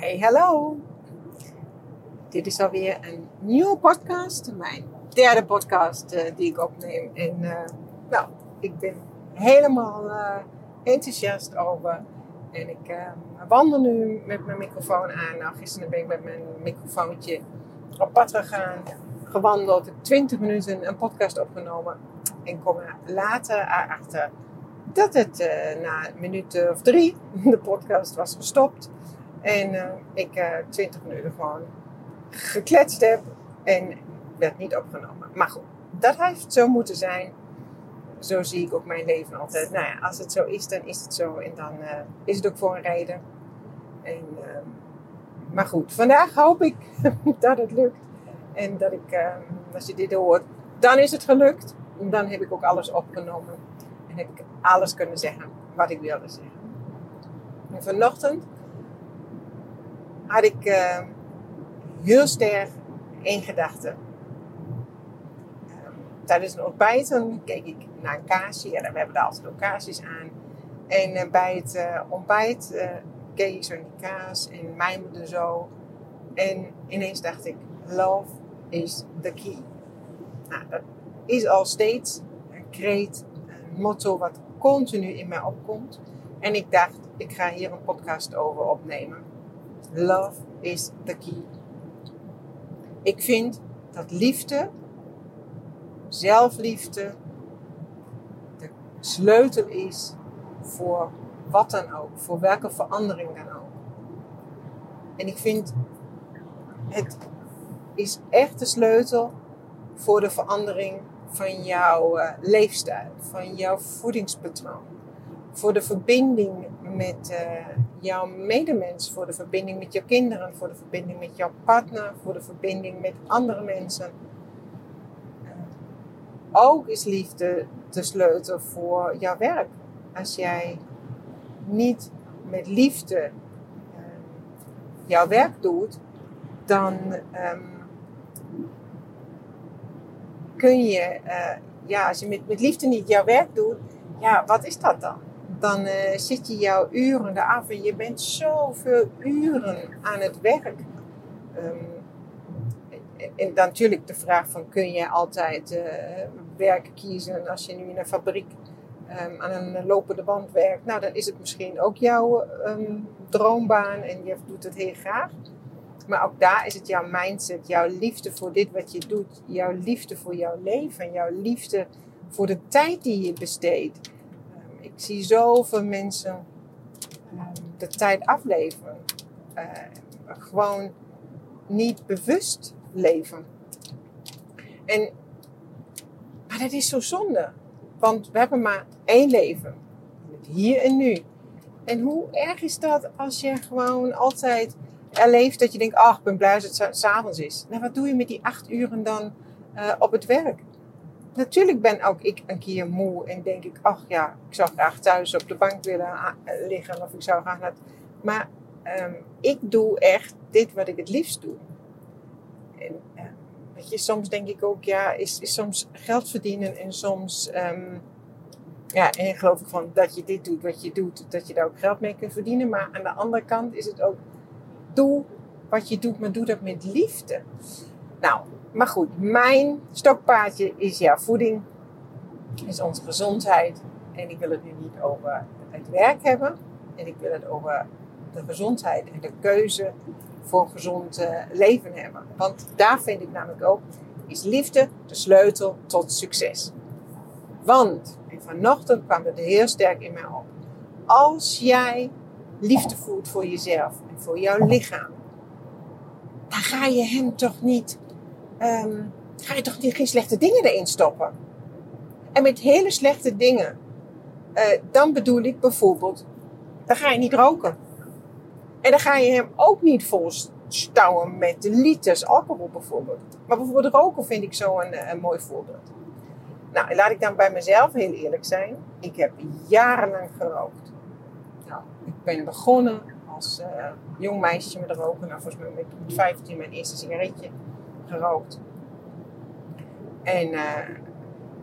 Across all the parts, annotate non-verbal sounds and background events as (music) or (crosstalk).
Hey, hallo. Dit is alweer een nieuwe podcast. Mijn derde podcast uh, die ik opneem. En uh, nou, ik ben helemaal uh, enthousiast over. En ik wandel nu met mijn microfoon aan. Nou, gisteren ben ik met mijn microfoontje op pad gegaan. Gewandeld, 20 minuten een podcast opgenomen. En kom er later achter dat het na een minuut of drie (laughs) de podcast was gestopt. En uh, ik uh, 20 minuten gewoon gekletst heb en werd niet opgenomen. Maar goed, dat heeft zo moeten zijn. Zo zie ik ook mijn leven altijd. Nou ja, als het zo is, dan is het zo. En dan uh, is het ook voor een reden. En, ehm, maar goed, vandaag hoop ik (laughs) dat het lukt. En dat ik, ehm, als je dit hoort, dan is het gelukt. En dan heb ik ook alles opgenomen. En heb ik alles kunnen zeggen wat ik wilde zeggen. En vanochtend had ik uh, heel sterk één gedachte. Uh, tijdens een ontbijten keek ik naar een kaarsje. En we hebben daar altijd ook aan. En uh, bij het uh, ontbijt keek ik zo naar die kaas en mijmerde zo. En ineens dacht ik, love is the key. Nou, dat is al steeds een kreet, een motto wat continu in mij opkomt. En ik dacht, ik ga hier een podcast over opnemen. Love is the key. Ik vind dat liefde, zelfliefde, de sleutel is voor wat dan ook, voor welke verandering dan ook. En ik vind het is echt de sleutel voor de verandering van jouw uh, leefstijl, van jouw voedingspatroon, voor de verbinding met uh, jouw medemens, voor de verbinding met jouw kinderen, voor de verbinding met jouw partner, voor de verbinding met andere mensen. Uh, ook is liefde de sleutel voor jouw werk. Als jij niet met liefde uh, jouw werk doet, dan um, kun je, ja, als je met, met liefde niet jouw werk doet, ja, wat is dat dan? Dan uh, zit je jouw uren eraf en je bent zoveel uren aan het werk. Um, en dan natuurlijk de vraag van kun je altijd uh, werk kiezen als je nu in een fabriek um, aan een lopende band werkt. Nou, dan is het misschien ook jouw um, droombaan en je doet het heel graag. Maar ook daar is het jouw mindset, jouw liefde voor dit wat je doet, jouw liefde voor jouw leven, jouw liefde voor de tijd die je besteedt ik zie zoveel mensen ehm, de tijd afleveren. Uh, gewoon niet bewust leven. En, maar dat is zo zonde. Want we hebben maar één leven. Hier en nu. En hoe erg is dat als je gewoon altijd erleeft dat je denkt, ach, ik ben blij dat het s'avonds is. Nou, wat doe je met die acht uren dan uh, op het werk? Natuurlijk ben ook ik een keer moe en denk ik, ach ja, ik zou graag thuis op de bank willen ah, liggen of ik zou graag naar. Maar um, ik doe echt dit wat ik het liefst doe. En uh, weet je, soms denk ik ook, ja, is, is soms geld verdienen en soms, um, ja, en geloof ik van dat je dit doet wat je doet, dat je daar ook geld mee kunt verdienen. Maar aan de andere kant is het ook, doe wat je doet, maar doe dat met liefde. Nou, maar goed, mijn stokpaardje is jouw voeding, is onze gezondheid. En ik wil het nu niet over het werk hebben. En ik wil het over de gezondheid en de keuze voor een gezond uh, leven hebben. Want daar vind ik namelijk ook, is liefde de sleutel tot succes. Want, en vanochtend kwam het heel sterk in mij op. Als jij liefde voelt voor jezelf en voor jouw lichaam, dan ga je hem toch niet um, ga je toch geen slechte dingen erin stoppen. En met hele slechte dingen, uh, dan bedoel ik bijvoorbeeld, dan ga je niet roken. En dan ga je hem ook niet volstouwen met liters alcohol bijvoorbeeld. Maar bijvoorbeeld roken vind ik zo een, een mooi voorbeeld. Nou, laat ik dan bij mezelf heel eerlijk zijn. Ik heb jarenlang gerookt. Nou, ik ben begonnen als uh, jong meisje met roken. Nou, volgens mij met 15 mijn eerste sigaretje gerookt. En uh,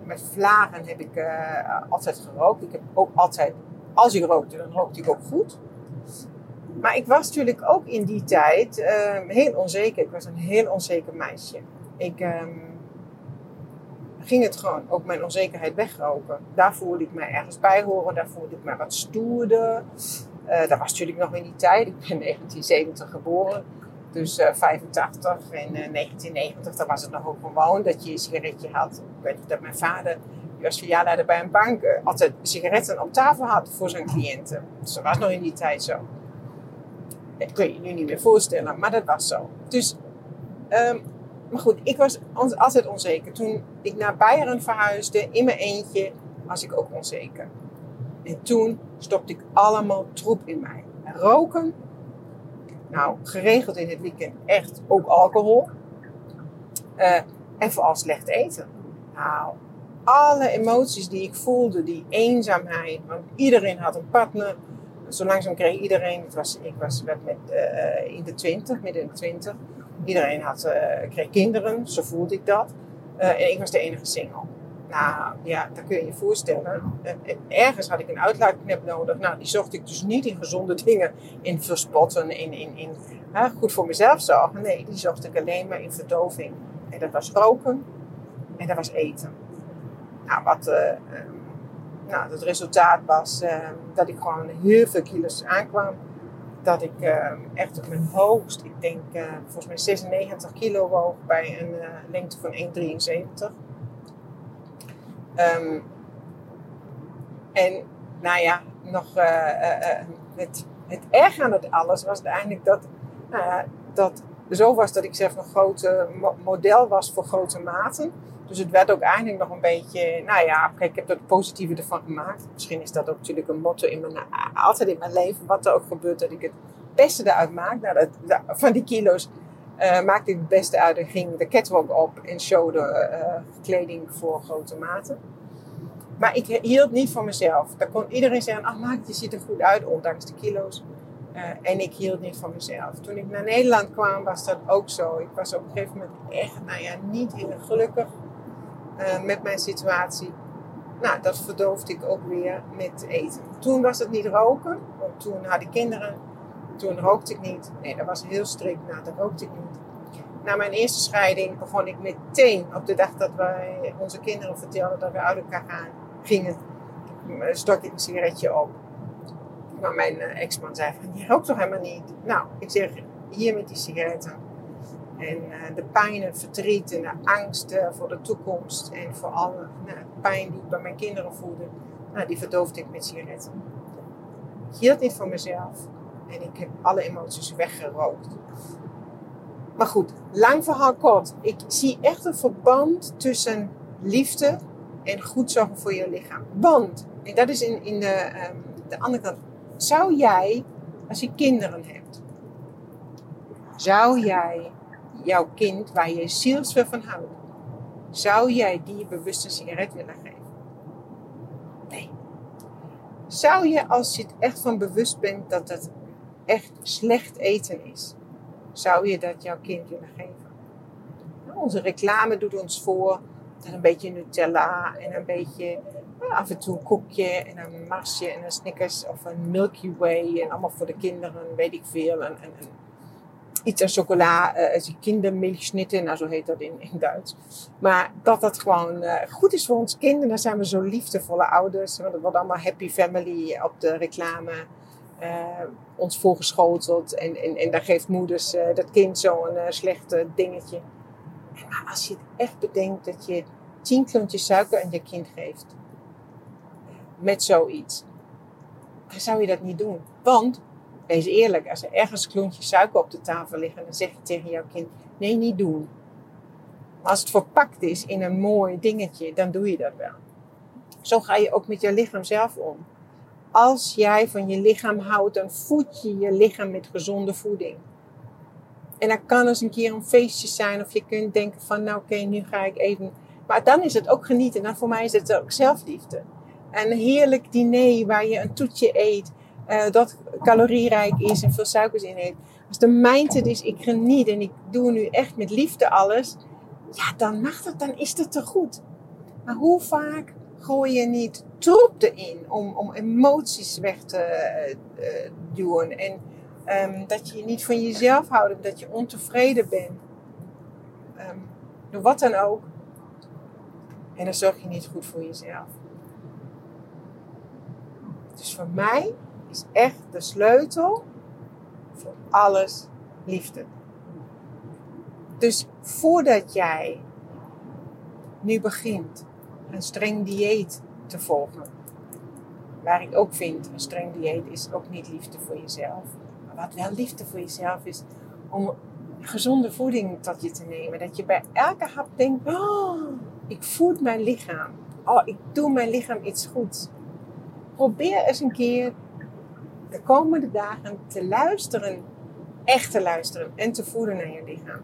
met vlagen heb ik uh, altijd gerookt. Ik heb ook altijd, als ik rookte, dan rookte ik ook goed. Maar ik was natuurlijk ook in die tijd ehm, heel onzeker. Ik was een heel onzeker meisje. Ik ehm, ging het gewoon, ook mijn onzekerheid wegroken. Daar voelde ik mij ergens bij horen. Daar voelde ik mij wat stoerder. Uh, dat was natuurlijk nog in die tijd. Ik ben (laughs) 1970 geboren. Dus uh, 85 en 1990, dan was het nog ook gewoon dat je een sigaretje had. Ik weet dat mijn vader, die was filiaalleider bij een bank, uh, altijd sigaretten op tafel had voor zijn cliënten. Dus dat was nog in die tijd zo. Dat kun je je nu niet meer voorstellen, maar dat was zo. Dus, um, maar goed, ik was altijd onzeker. Toen ik naar Beieren verhuisde, in mijn eentje, was ik ook onzeker. En toen stopte ik allemaal troep in mij. Roken, nou, geregeld in het weekend echt ook alcohol. Uh, en vooral slecht eten. Nou, alle emoties die ik voelde, die eenzaamheid. Want iedereen had een partner. Zo langzaam kreeg iedereen, het was, ik was met, uh, in de twintig, midden in de twintig. Iedereen had, uh, kreeg kinderen, zo voelde ik dat. en ik was de enige single. Nou ja, dat kun je je voorstellen. Ergens had ik een uitlaatklep nodig. Nou, die zocht ik dus niet in gezonde (laughs) dingen, in verspotten, in, in, in goed voor mezelf zorgen. Nee, die zocht ik alleen maar in verdoving. En dat was roken en dat was eten. Nou, wat uh, nou, het resultaat was uh, dat ik gewoon heel veel kilo's aankwam. Dat ik uh, echt op mijn hoogst, ik denk volgens mij 96 kilo woog bij een lengte van 1,73. Um, en nou ja, nog uh, uh, het, het erg aan het alles was uiteindelijk dat, ja, dat zo was dat ik zelf een grote model was voor grote maten. Dus het werd ook eigenlijk nog een beetje, nou ja, kijk, ik heb er het positieve ervan gemaakt. Misschien is dat ook natuurlijk een motto in mijn, altijd in mijn leven, wat er ook gebeurt, dat ik het beste eruit maak. Nou, dat, van die kilo's uh, maakte ik het beste uit en ging de catwalk op en showde uh, kleding voor grote maten. Maar ik hield niet van mezelf. Dan kon iedereen zeggen, ach maak, je ziet er goed uit, ondanks de kilo's. Uh, en ik hield niet van mezelf. Toen ik naar Nederland kwam, was dat ook zo. Ik was op een gegeven moment echt, nou ja, niet heel gelukkig met mijn situatie. Nou, dat verdoofde ik ook weer met eten. Toen was het niet roken, want toen had ik kinderen toen rookte ik niet. Nee, dat was heel strikt. Nou, dat rookte ik niet. Na mijn eerste scheiding begon ik meteen op de dag dat wij onze kinderen vertelden dat we uit elkaar gaan, gingen, stok ik een sigaretje op. Maar mijn uh, ex-man zei van, je rookt toch helemaal niet? Nou, ik zeg, hier met die sigaretten. En uh, de pijn en verdriet en de angst voor de toekomst en voor alle nou, pijn die ik bij mijn kinderen voelde, nou, die verdoofde ik met sigaretten. Ik hield niet van mezelf. En ik heb alle emoties weggerookt. Maar goed, lang verhaal kort. Ik zie echt een verband tussen liefde en goed zorgen voor je lichaam. Want, en dat is in, in de, um, de andere kant. Zou jij, als je kinderen hebt, zou jij jouw kind waar je zielsveel van houdt, zou jij die bewust een sigaret willen geven? Nee. Zou je, als je het echt van bewust bent dat het echt slecht eten is, zou je dat jouw kind willen geven? Nou, onze reclame doet ons voor dat een beetje Nutella en een beetje nou, af en toe een koekje en een marsje en een Snickers of een Milky Way en allemaal voor de kinderen, weet ik veel. En, en, iets aan chocola, uh, kindermilchsnitten, nou zo heet dat in, Duits. Maar dat dat gewoon uh, goed is voor ons kinderen, dan zijn we zo liefdevolle ouders. Want het wordt allemaal happy family op de reclame ons voorgeschoteld. En, en, en daar geeft moeders uh, dat kind zo'n uh, slechte dingetje. Als je het echt bedenkt dat je tien klontjes suiker aan je kind geeft. Met zoiets. Dan zou je dat niet doen. Want, wees eerlijk, als er ergens klontjes suiker op de tafel liggen, dan zeg je tegen jouw kind, nee, niet doen. Maar als het verpakt is in een mooi dingetje, dan doe je dat wel. Zo ga je ook met je lichaam zelf om als jij van je lichaam houdt, dan voed je je lichaam met gezonde voeding. En dat kan eens een keer een feestje zijn, of je kunt denken van, nou oké, nu ga ik even. Maar dan is het ook genieten. Dan voor mij is het ook zelfliefde. Een heerlijk diner waar je een toetje eet, uh, dat calorierijk is en veel suikers in heeft. Als de mindset is, ik geniet en ik doe nu echt met liefde alles, ja, dan mag dat, dan is dat te goed. Maar hoe vaak gooi je niet troep erin om, om emoties weg te uh, duwen. En Ehm, dat je je niet van jezelf houdt, dat je ontevreden bent. Um, door wat dan ook. En dan zorg je niet goed voor jezelf. Dus voor mij is echt de sleutel voor alles liefde. Dus voordat jij nu begint een streng dieet te volgen, waar ik ook vind, een streng dieet is ook niet liefde voor jezelf. Maar wat wel liefde voor jezelf is, om gezonde voeding tot je te nemen. Dat je bij elke hap denkt, oh, ik voed mijn lichaam. Oh, ik doe mijn lichaam iets goeds. Probeer eens een keer de komende dagen te luisteren, echt te luisteren en te voeden naar je lichaam.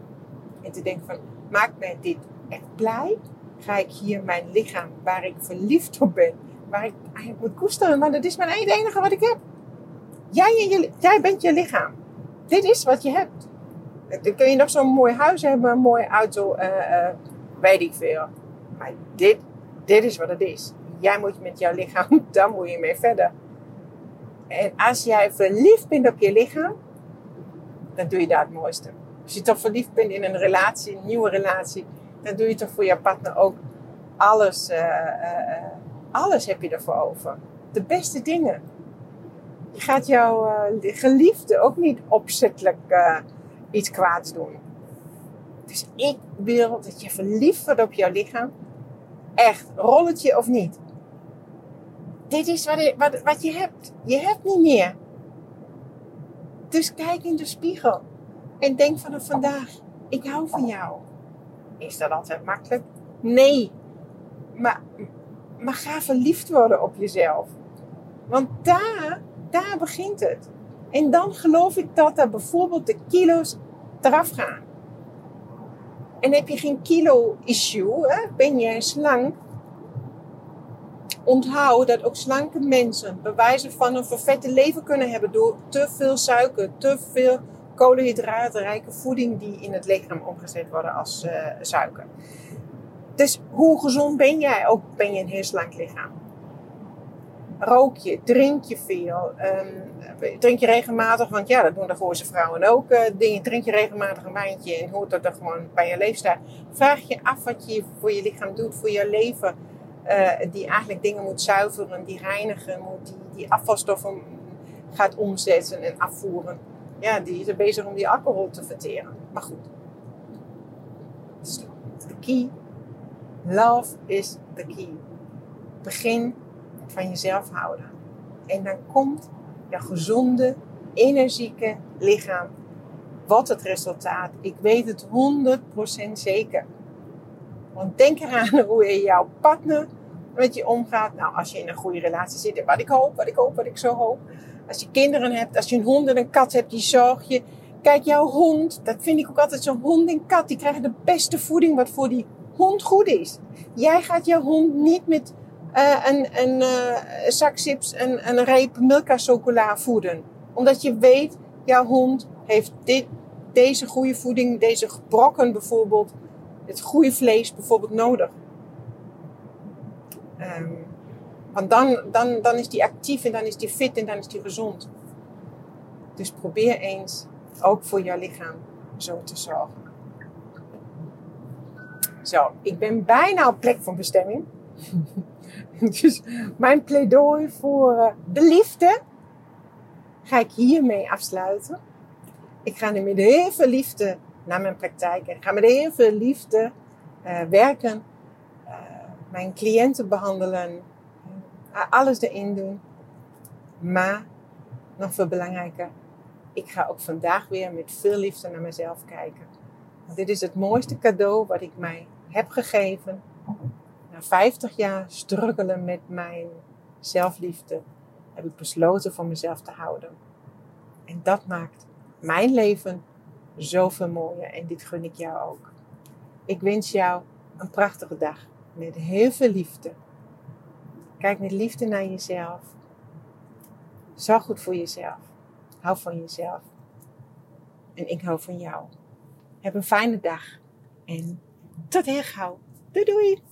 En te denken van, maakt mij dit echt blij? Ga ik hier mijn lichaam, waar ik verliefd op ben, waar ik eigenlijk moet koesteren, want dat is mijn enige wat ik heb. Jij, jij bent je lichaam. Dit is wat je hebt. Dan kun je nog zo'n mooi huis hebben, een mooie auto, uh, uh, weet ik veel. Maar dit, dit is wat het is. Jij moet met jouw lichaam, (laughs) dan moet je mee verder. En als jij verliefd bent op je lichaam, dan doe je dat het mooiste. Als je toch verliefd bent in een relatie, een nieuwe relatie, dan doe je toch voor je partner ook alles. Uh, alles heb je ervoor over. De beste dingen. Je gaat jouw geliefde ook niet opzettelijk iets kwaads doen. Dus ik wil dat je verliefd wordt op jouw lichaam. Echt, rolletje of niet. Dit is wat je, wat, wat je hebt. Je hebt niet meer. Dus kijk in de spiegel. En denk vanaf vandaag, ik hou van jou. Is dat altijd makkelijk? Nee. Maar, maar ga verliefd worden op jezelf. Want daar, daar begint het. En dan geloof ik dat er bijvoorbeeld de kilo's eraf gaan. En heb je geen kilo-issue, ben jij slank, onthoud dat ook slanke mensen bewijzen van een vervette leven kunnen hebben door te veel suiker, te veel koolhydratenrijke voeding die in het lichaam omgezet worden als uh, suiker. Dus hoe gezond ben jij? Ook ben je een heel slank lichaam. Rook je, drink je veel, um, drink je regelmatig, want ja, dat doen de Goorse vrouwen ook. Dingen, drink je regelmatig een wijntje en hoort dat er gewoon bij je leefstijl. Vraag je af wat je voor je lichaam doet, voor je leven. Uh, die eigenlijk dingen moet zuiveren, die reinigen, moet die, die afvalstoffen gaat omzetten en afvoeren. Ja, die is bezig om die alcohol te verteren. Maar goed. De key. Love is the key. Begin van jezelf houden. En dan komt je gezonde, energieke lichaam. Wat het resultaat? Ik weet het 100% zeker. Want denk eraan hoe je jouw partner met je omgaat. Nou, als je in een goede relatie zit, wat ik hoop, wat ik hoop, wat ik zo hoop. Als je kinderen hebt, als je een hond en een kat hebt, die zorg je. Kijk, jouw hond, dat vind ik ook altijd zo'n hond en kat, die krijgen de beste voeding wat voor die hond goed is. Jij gaat jouw hond niet met uh, een, een uh, zak chips en een reep Milka chocola voeden. Omdat je weet, jouw hond heeft dit, deze goede voeding, deze brokken bijvoorbeeld, het goede vlees bijvoorbeeld nodig. Um, want dan, dan, dan is die actief en dan is die fit en dan is die gezond. Dus probeer eens ook voor jouw lichaam zo te zorgen. Zo, ik ben bijna op plek van bestemming. (laughs) dus mijn pleidooi voor uh, de liefde ga ik hiermee afsluiten. Ik ga nu met heel veel liefde naar mijn praktijk. Ik ga met heel veel liefde uh, werken. Uh, mijn cliënten behandelen. Alles erin doen. Maar, nog veel belangrijker, ik ga ook vandaag weer met veel liefde naar mezelf kijken. Want dit is het mooiste cadeau wat ik mij heb gegeven na 50 jaar struggelen met mijn zelfliefde, heb ik besloten voor mezelf te houden. En dat maakt mijn leven zoveel mooier en dit gun ik jou ook. Ik wens jou een prachtige dag met heel veel liefde. Kijk met liefde naar jezelf. Zorg goed voor jezelf. Hou van jezelf. En ik hou van jou. Heb een fijne dag. En tot heel gauw. Doei doei!